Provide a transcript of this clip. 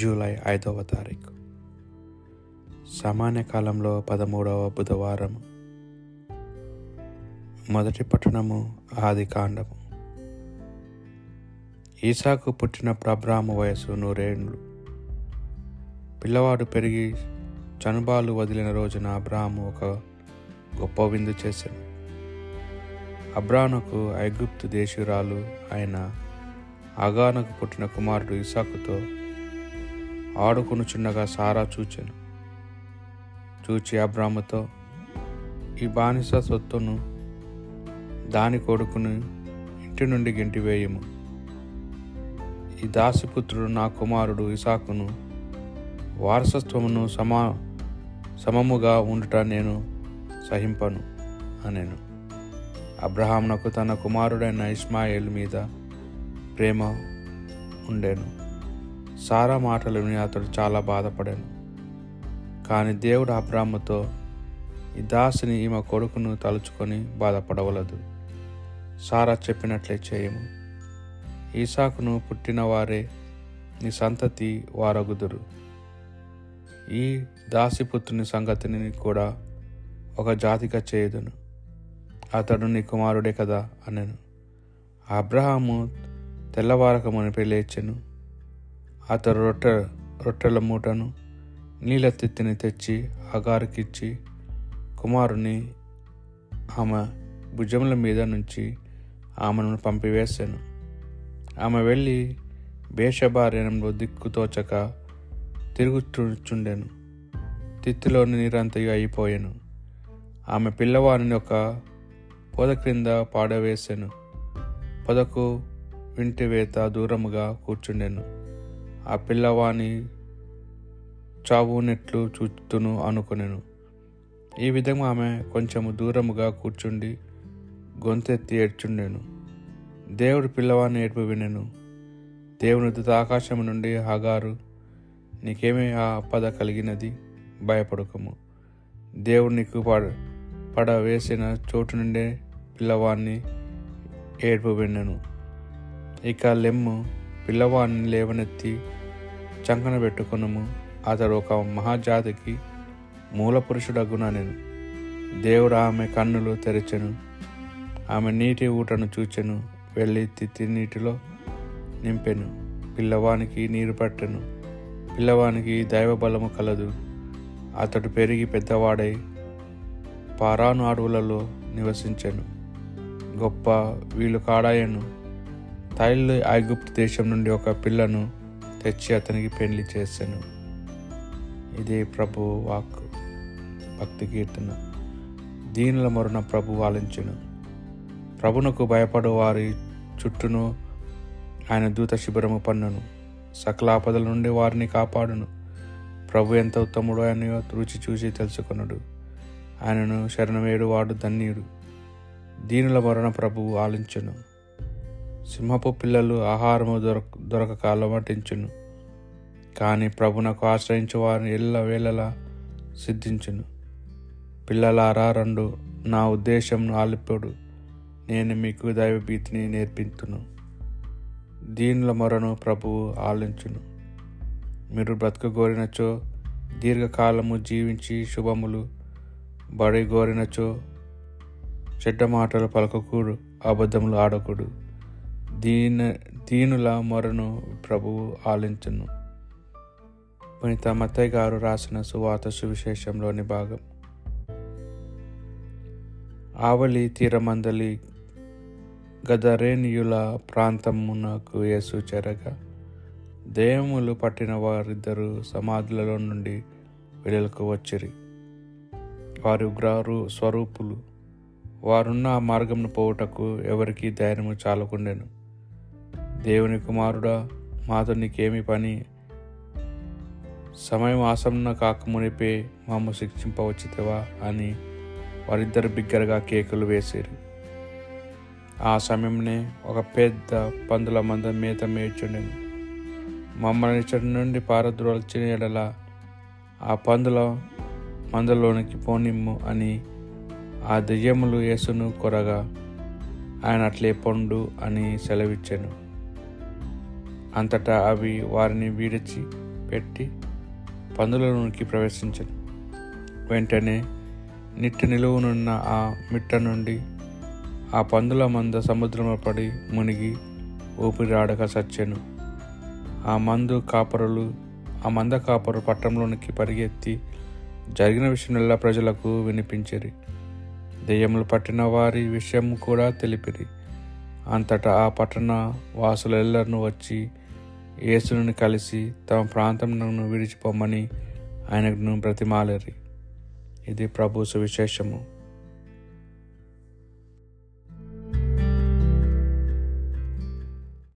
July ఐదవ తారీఖు. సామాన్య కాలంలో పదమూడవ బుధవారం. మొదటి పట్టణము ఆది కాండము. ఈసాకు పుట్టిన అబ్రాహ్మ వయసు నూరేండ్లు. పిల్లవాడు పెరిగి చనుబాలు వదిలిన రోజున అబ్రాహము ఒక గొప్ప విందు చేశాను అబ్రానుకు ఐగుప్తు దేశురాలు అయిన అగానుకు పుట్టిన కుమారుడు ఇసాకుతో ఆడుకొనుచుండగా సారా చూచెను. చూచి అబ్రాముతో ఈ బానిస సొత్తును దాని కొడుకును ఇంటి నుండి గెంటివేయము ఈ దాసిపుత్రుడు నా కుమారుడు ఇసాకును వారసత్వమును సమా సమముగా ఉండుట నేను సహింపను అనేను. అబ్రహాంనకు తన కుమారుడైన ఇస్మాయిల్ మీద ప్రేమ ఉండేను. సారా మాటలు విని అతడు చాలా బాధపడాను. కానీ దేవుడు అబ్రాహ్మతో ఈ దాసిని ఈమె కొడుకును తలుచుకొని బాధపడవలదు. సారా చెప్పినట్లే చేయము. ఈసాకును పుట్టినవారే నీ సంతతి వారగుదురు. ఈ దాసిపుత్రుని సంగతిని కూడా ఒక జాతిగా చేయుదును. అతడు నీ కుమారుడే కదా అనెను. అబ్రహాము తెల్లవారకమునిపై లేచెను. అతడు రొట్టె రొట్టెల మూటను నీళ్ళ తిత్తిని తెచ్చి అగారికిచ్చి కుమారుని ఆమె భుజముల మీద నుంచి ఆమెను పంపివేశాను ఆమె వెళ్ళి భేషభార్యనంలో దిక్కుతోచక తిరుగుచుండెను. తిత్తిలోని నీరంతయు అయిపోయాను. ఆమె పిల్లవాడిని ఒక పొద క్రింద పాడవేశాను పొదకు వింటివేత దూరముగా కూర్చుండెను. ఆ పిల్లవాని చావునెట్లు చూచుతును అనుకునేను. ఈ విధంగా ఆమె కొంచెము దూరముగా కూర్చుండి గొంతెత్తి ఏడ్చుండెను. దేవుడు పిల్లవాడిని ఏడుపు వినెను. దేవుని దుత ఆకాశం నుండి హగారు నీకేమీ ఆ పద కలిగినది? భయపడకము. దేవుడు నీకు పడ వేసిన చోటు నుండే పిల్లవాడిని ఏడుపు వినెను. ఇక లెమ్ము పిల్లవాడిని లేవనెత్తి చంకన పెట్టుకునము. అతడు ఒక మహాజాతికి మూల నేను దేవుడు ఆమె కన్నులు తెరిచెను. ఆమె నీటి ఊటను చూచెను. వెళ్ళి తిత్తి నీటిలో నింపెను. పిల్లవానికి నీరు పట్టెను. పిల్లవానికి దైవబలము కలదు. అతడు పెరిగి పెద్దవాడై పారాను అడవులలో నివసించెను. గొప్ప వీలు కాడాయను తైలు ఐగుప్తు దేశం నుండి ఒక పిల్లను తెచ్చి అతనికి పెళ్ళి చేశాను. ఇదే ప్రభు వాక్ భక్తి కీర్తన. దీనిల మొరున ప్రభు ఆలించెను ప్రభునకు భయపడు వారి చుట్టూను ఆయన దూత శిబిరము పన్నును. సకల ఆపదల నుండి వారిని కాపాడును. ప్రభు ఎంత ఉత్తముడు ఆయన రుచి చూసి తెలుసుకొనుడు. ఆయనను శరణమేడు వాడు ధన్యుడు. దీనుల మరణ ప్రభువు ఆలించును సింహపు పిల్లలు ఆహారము దొరక దొరకక అలమటించును కానీ ప్రభునకు ఆశ్రయించు వారిని ఎల్ల వేళలా సిద్ధించును. పిల్లలారా రెండు నా ఉద్దేశంను ఆలిపోడు. నేను మీకు దైవభీతిని నేర్పించును దీనుల మొరను ప్రభువు ఆలించును. మీరు బ్రతకగోరినచో దీర్ఘకాలము జీవించి శుభములు బడి గోరినచో చెడ్డ మాటలు పలకకూడు అబద్ధములు ఆడకూడు. దీన దీనుల మొరను ప్రభువు ఆలించను. పునీత మత్తయ్య గారు రాసిన సువాత సువిశేషంలోని భాగం. ఆవలి తీరమందలి గదరేనియుల ప్రాంతమునకు యేసు చెరగా దేవములు పట్టిన వారిద్దరు సమాధులలో నుండి వెలులకు వచ్చిరి. వారి ఉగ్రారు స్వరూపులు. వారున్న ఆ మార్గంను పోవుటకు ఎవరికీ ధైర్యము చాలకుండెను. దేవుని కుమారుడా మాతో నీకేమి పని. సమయం ఆసన్న కాకమునిపే మాము శిక్షింపవచ్చితవా అని వారిద్దరు బిగ్గరగా కేకులు వేసారు. ఆ సమయంనే ఒక పెద్ద పందుల మంద మేత మేర్చుండెను మమ్మల్ని చెడు నుండి పారద్రోల్చిన ఎడల ఆ పందుల మందలోనికి పోనిమ్ము అని ఆ దెయ్యములు యేసును కొరగా ఆయన అట్లే పండు అని సెలవిచ్చాను. అంతటా అవి వారిని విడిచి పెట్టి పందులలోనికి ప్రవేశించను. వెంటనే నిట్టి నిలువునున్న ఆ మిట్ట నుండి ఆ పందుల మంద సముద్రంలో పడి మునిగి ఊపిరాడక చచ్చెను ఆ మందు కాపరులు ఆ మంద కాపరు పట్టణంలోనికి పరిగెత్తి జరిగిన విషయంలో ప్రజలకు వినిపించిరి. దెయ్యములు పట్టిన వారి విషయం కూడా తెలిపిరి. అంతటా ఆ పట్టణ వాసులెల్లరూ వచ్చి యేసును కలిసి తమ ప్రాంతంను విడిచిపోమని ఆయనను బ్రతిమాలరి. ఇది ప్రభు సువిశేషము.